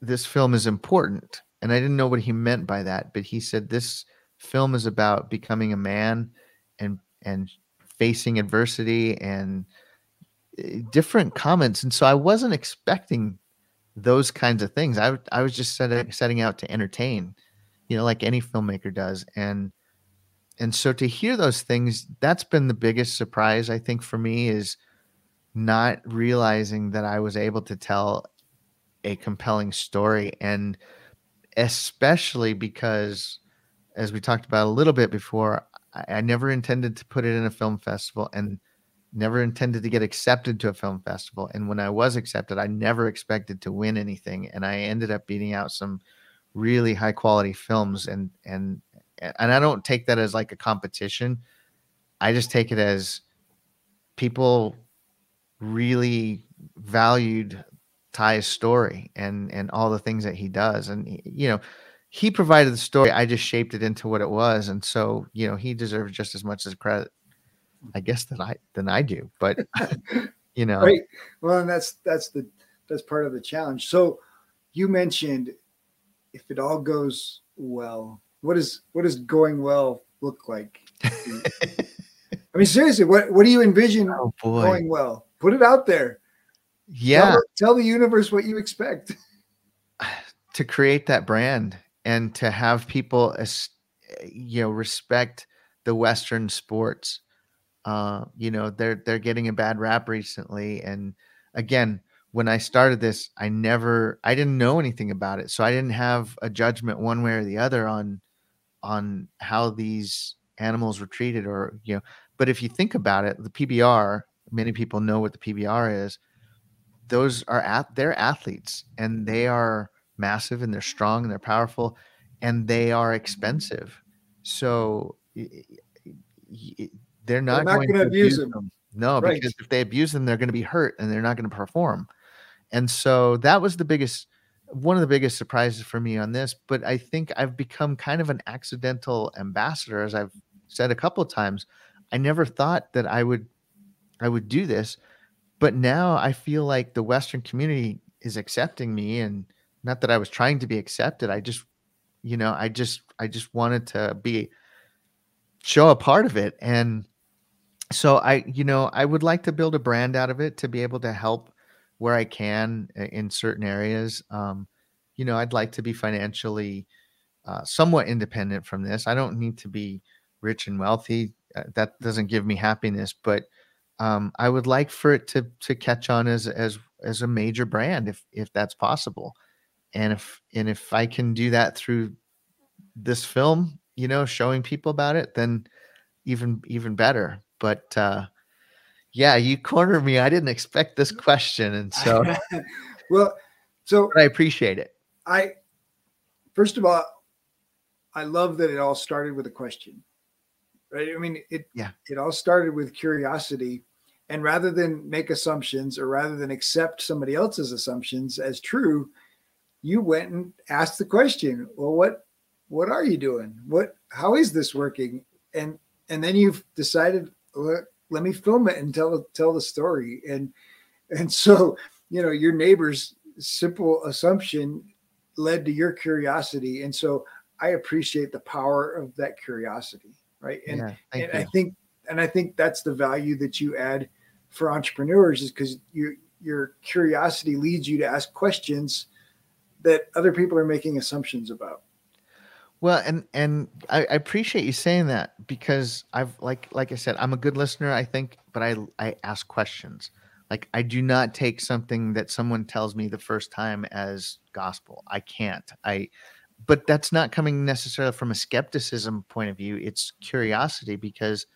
this film is important and i didn't know what he meant by that but he said this film is about becoming a man and and facing adversity and uh, different comments. And so i wasn't expecting those kinds of things. I I was just setting, setting out to entertain you know like any filmmaker does. And and so to hear those things, that's been the biggest surprise I think for me is not realizing that I was able to tell a compelling story. And especially because as we talked about a little bit before, I, I never intended to put it in a film festival and never intended to get accepted to a film festival. And when I was accepted, I never expected to win anything. And I ended up beating out some really high quality films and and and I don't take that as like a competition. I just take it as people really valued Ty's story and and all the things that he does. And you know he provided the story I just shaped it into what it was. And so you know he deserves just as much as credit I mm-hmm. guess than I than I do. But you know right. Well and that's that's the that's part of the challenge. So you mentioned if it all goes well what is what does going well look like I mean seriously what what do you envision oh, going well? Put it out there yeah. tell, tell the universe what you expect. To create that brand and to have people you know respect the western sports. Uh you know they're they're getting a bad rap recently. And again when i started this i never i didn't know anything about it. So i didn't have a judgment one way or the other on on how these animals were treated or you know but if you think about it the pbr many people know what the pbr is those are at they're athletes and they are massive and they're strong and they're powerful and they are expensive. So they're not, they're not going to abuse them. them. No, right. because if they abuse them, they're going to be hurt and they're not going to perform. And so that was the biggest, one of the biggest surprises for me on this. But I think I've become kind of an accidental ambassador, as I've said a couple of times. I never thought that I would, I would do this but now I feel like the Western community is accepting me, and not that I was trying to be accepted. I just, you know, I just, I just wanted to be show a part of it, and so I, you know, I would like to build a brand out of it to be able to help where I can in certain areas. Um, you know, I'd like to be financially uh, somewhat independent from this. I don't need to be rich and wealthy. Uh, that doesn't give me happiness, but um, I would like for it to to catch on as as as a major brand if if that's possible, and if and if I can do that through this film, you know, showing people about it, then even even better. But uh, yeah, you cornered me. I didn't expect this question, and so well, so I appreciate it. I first of all, I love that it all started with a question right? I mean, it yeah, it all started with curiosity, and rather than make assumptions or rather than accept somebody else's assumptions as true, you went and asked the question, well, what what are you doing? What how is this working? And and then you've decided, let, let me film it and tell tell the story. And and so you know your neighbor's simple assumption led to your curiosity, and so I appreciate the power of that curiosity right? And, yeah, and I think and I think that's the value that you add for entrepreneurs is because your your curiosity leads you to ask questions that other people are making assumptions about. Well, and and I, I, appreciate you saying that because I've like like I said, I'm a good listener, I think, but I I ask questions. Like I do not take something that someone tells me the first time as gospel. I can't. I but that's not coming necessarily from a skepticism point of view. It's curiosity because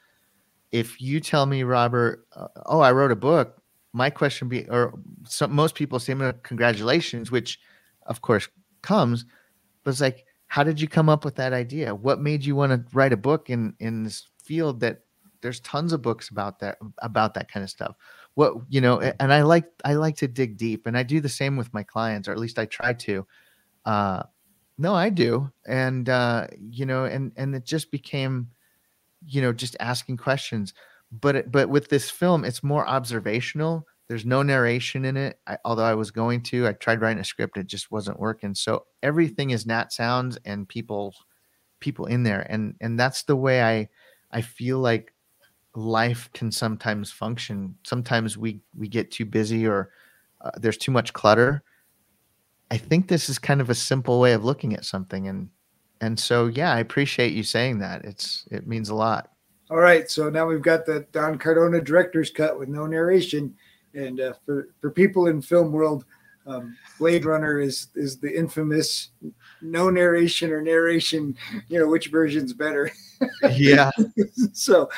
if you tell me, Robert, uh, oh, I wrote a book, my question be, or some, most people say, congratulations, which of course comes, but it's like, how did you come up with that idea? What made you want to write a book in in this field that there's tons of books about that about that kind of stuff? What you know, and I like I like to dig deep, and I do the same with my clients, or at least I try to. Uh, no, I do. And uh, you know, and and it just became, you know, just asking questions. But but with this film, it's more observational. There's no narration in it. I, although I was going to, I tried writing a script, it just wasn't working. So everything is nat sounds and people people in there, and and that's the way I I feel like life can sometimes function. Sometimes we we get too busy or uh, there's too much clutter I think this is kind of a simple way of looking at something, and and so yeah, I appreciate you saying that. It's it means a lot. All right, so now we've got the Don Cardona director's cut with no narration, and uh, for for people in film world, um, Blade Runner is is the infamous no narration or narration. You know which version's better. Yeah. so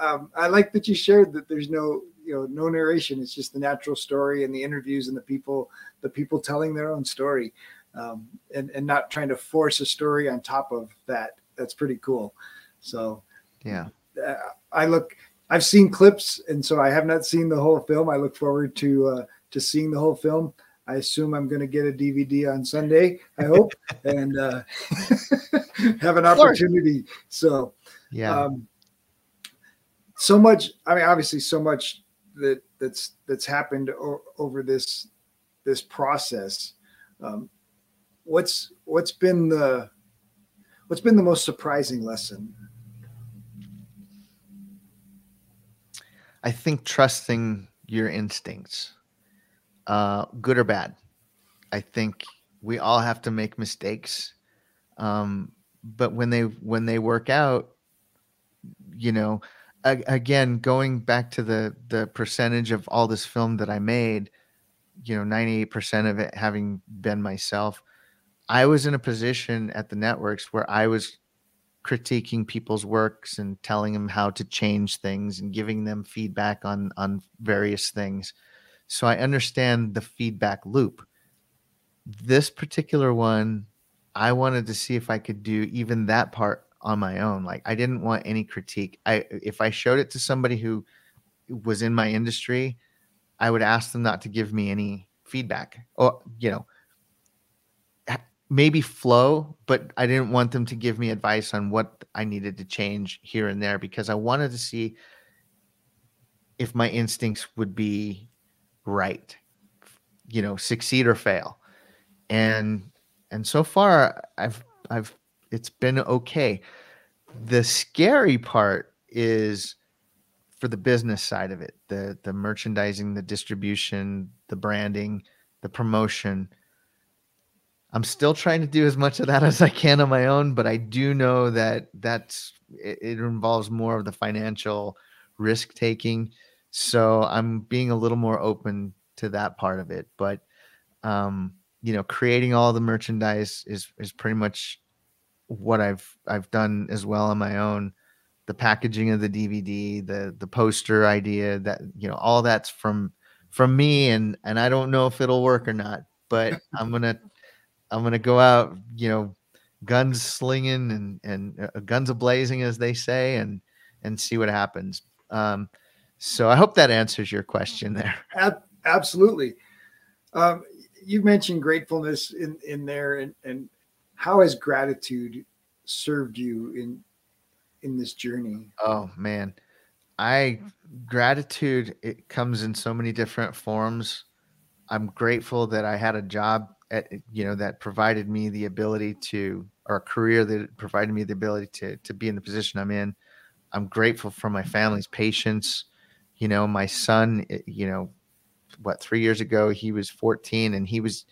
um, I like that you shared that there's no you know no narration. It's just the natural story and the interviews and the people the people telling their own story, um, and and not trying to force a story on top of that. That's pretty cool. So yeah, uh, I look. I've seen clips, and so I have not seen the whole film. I look forward to uh, to seeing the whole film. I assume I'm going to get a DVD on Sunday. I hope and uh, have an opportunity. So yeah, um, so much. I mean, obviously, so much that that's that's happened o- over this this process. Um, what's what's been the what's been the most surprising lesson? I think trusting your instincts uh, good or bad. I think we all have to make mistakes, um, but when they when they work out, you know, again going back to the the percentage of all this film that I made, you know, ninety eight percent of it having been myself. I was in a position at the networks where I was critiquing people's works and telling them how to change things and giving them feedback on on various things so I understand the feedback loop. This particular one, I wanted to see if I could do even that part on my own. Like I didn't want any critique. I if I showed it to somebody who was in my industry, I would ask them not to give me any feedback or you know maybe flow, but I didn't want them to give me advice on what I needed to change here and there because I wanted to see if my instincts would be right you know succeed or fail. And and so far i've i've it's been okay. The scary part is for the business side of it the the merchandising the distribution the branding the promotion i'm still trying to do as much of that as i can on my own but i do know that that's it, it involves more of the financial risk taking so I'm being a little more open to that part of it. But um, you know, creating all the merchandise is is pretty much what I've I've done as well on my own. The packaging of the DVD, the the poster idea, that you know, all that's from from me, and and I don't know if it'll work or not, but I'm gonna I'm gonna go out, you know, guns slinging and and uh, guns a blazing, as they say, and and see what happens. Um, so I hope that answers your question there. Absolutely. Um, you mentioned gratefulness in, in there and, and how has gratitude served you in in this journey? Oh man. I gratitude it comes in so many different forms. I'm grateful that I had a job at you know that provided me the ability to or a career that provided me the ability to to be in the position I'm in. I'm grateful for my family's patience. You know my son eh, you know what three years ago he was 14 and he was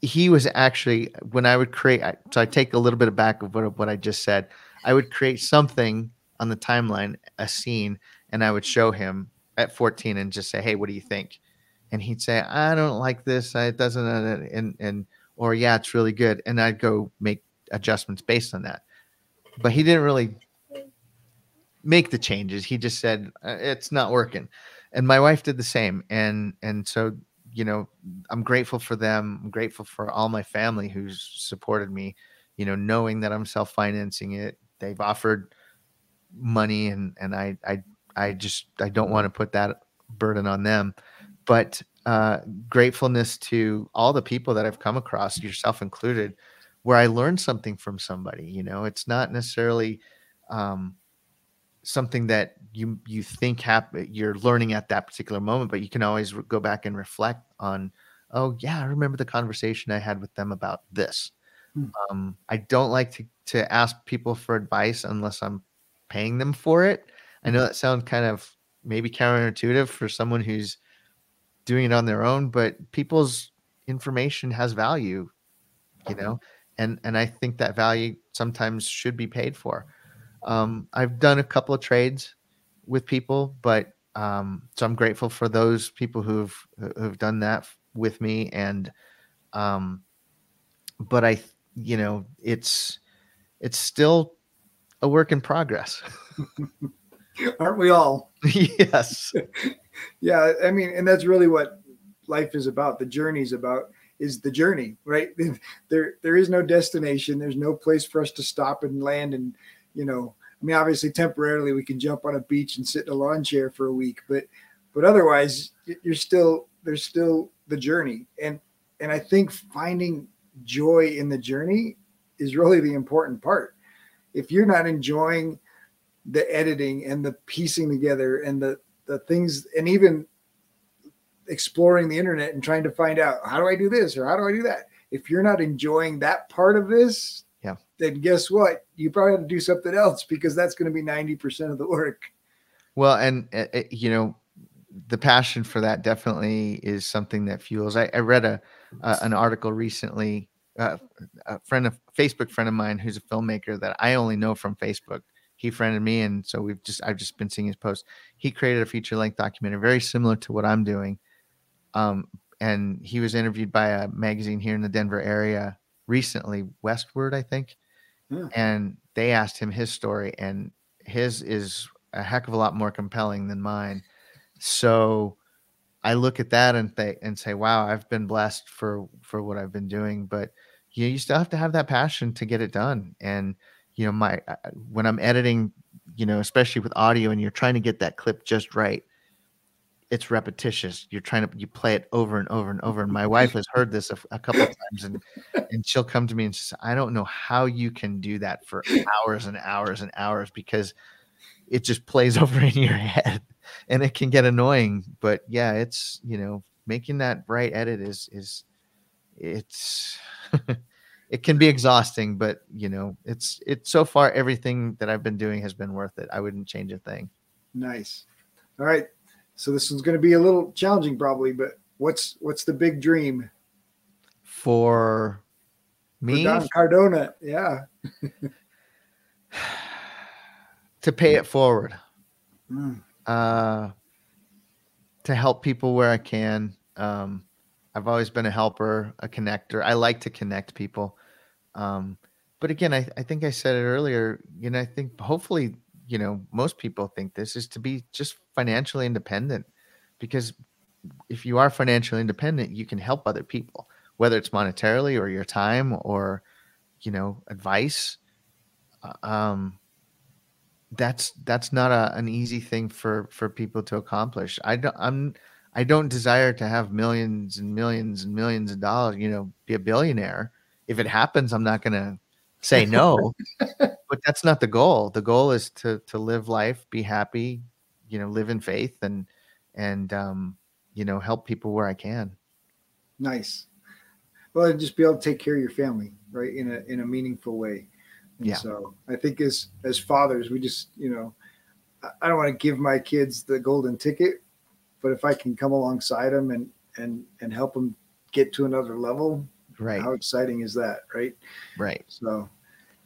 he was actually when i would create so i take a little bit of back of what, what i just said. I would create something on the timeline a scene and i would show him at 14 and just say hey what do you think and he'd say i don't like this it doesn't uh, and and or yeah it's really good and i'd go make adjustments based on that but he didn't really make the changes. He just said uh, it's not working, and my wife did the same. And and so you know, I'm grateful for them. I'm grateful for all my family who's supported me. You know, knowing that I'm self financing it, they've offered money, and and I I I just I don't want to put that burden on them, but uh, gratefulness to all the people that I've come across, yourself included, where I learned something from somebody. You know, it's not necessarily um, something that you you think happen you're learning at that particular moment but you can always re- go back and reflect on oh yeah i remember the conversation i had with them about this hmm. um, i don't like to to ask people for advice unless i'm paying them for it i know that sounds kind of maybe counterintuitive for someone who's doing it on their own but people's information has value you know and and I think that value sometimes should be paid for. Um, I've done a couple of trades with people, but um, so I'm grateful for those people who've who've done that with me, and um, but I, you know, it's it's still a work in progress. Aren't we all? yes. yeah, I mean, and that's really what life is about. The journey is about is the journey, right? There there is no destination. There's no place for us to stop and land and, you know, I mean, obviously temporarily we can jump on a beach and sit in a lawn chair for a week, but but otherwise you're still there's still the journey. And and I think finding joy in the journey is really the important part. If you're not enjoying the editing and the piecing together and the the things and even exploring the internet and trying to find out how do I do this or how do I do that. If you're not enjoying that part of this, yeah, then guess what? You probably have to do something else because that's going to be 90% of the work. Well, and uh, you know, the passion for that definitely is something that fuels. I, I read a uh, an article recently. Uh, a friend of Facebook friend of mine who's a filmmaker that I only know from Facebook he friended me and so we've just i've just been seeing his posts he created a feature length documentary very similar to what i'm doing um, and he was interviewed by a magazine here in the denver area recently Westword i think yeah. and they asked him his story and his is a heck of a lot more compelling than mine so i look at that and and say wow i've been blessed for for what i've been doing but you, you still have to have that passion to get it done and you know my uh, when i'm editing you know especially with audio and you're trying to get that clip just right it's repetitious. You're trying to you play it over and over and over. And my wife has heard this a, a couple of times and and she'll come to me and say i don't know how you can do that for hours and hours and hours because it just plays over in your head and it can get annoying. But yeah it's you know making that right edit is is it's it can be exhausting, but you know, it's it's so far everything that I've been doing has been worth it. I wouldn't change a thing. Nice. All right. So this one's going to be a little challenging probably, but what's what's the big dream for me? For Don Cardona, yeah. to pay it forward. Mm. Uh to help people where I can. Um I've always been a helper, a connector. I like to connect people. Um, but again, I, I think I said it earlier. You know, I think hopefully, you know, most people think this is to be just financially independent because if you are financially independent, you can help other people, whether it's monetarily or your time or, you know, advice. Uh, um, that's that's not a, an easy thing for for people to accomplish. I don't. I'm I don't desire to have millions and millions and millions of dollars, you know, be a billionaire. If it happens, I'm not going to say no, but that's not the goal. The goal is to to live life, be happy, you know, live in faith and and um, you know, help people where I can. Nice. Well, just be able to take care of your family, right, in a in a meaningful way. And yeah. So I think as as fathers, we just you know, I don't want to give my kids the golden ticket, but if I can come alongside them and and and help them get to another level, right? How exciting is that, right? Right. So,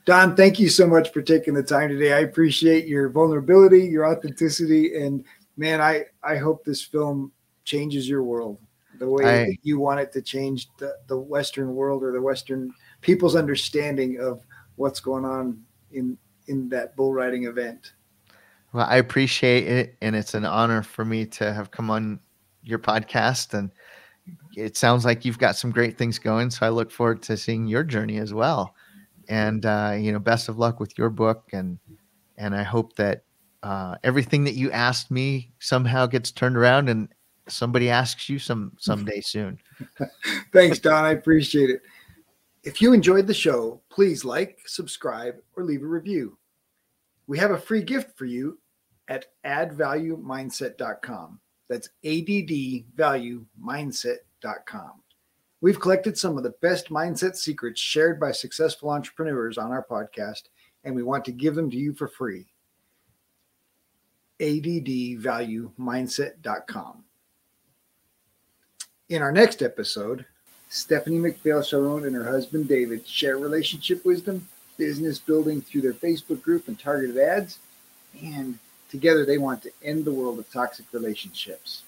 Don, thank you so much for taking the time today. I appreciate your vulnerability, your authenticity, and man, I I hope this film changes your world the way I, you want it to change the, the Western world or the Western people's understanding of what's going on in in that bull riding event. Well, I appreciate it, and it's an honor for me to have come on your podcast. And it sounds like you've got some great things going. So I look forward to seeing your journey as well. And uh, you know, best of luck with your book, and and I hope that uh, everything that you asked me somehow gets turned around, and somebody asks you some someday soon. Thanks, Don. I appreciate it. If you enjoyed the show, please like, subscribe, or leave a review. We have a free gift for you at addvaluemindset.com. That's addvaluemindset.com. We've collected some of the best mindset secrets shared by successful entrepreneurs on our podcast, and we want to give them to you for free. addvaluemindset.com. In our next episode, Stephanie McPhail Sharon and her husband David share relationship wisdom, business building through their Facebook group and targeted ads, and together they want to end the world of toxic relationships.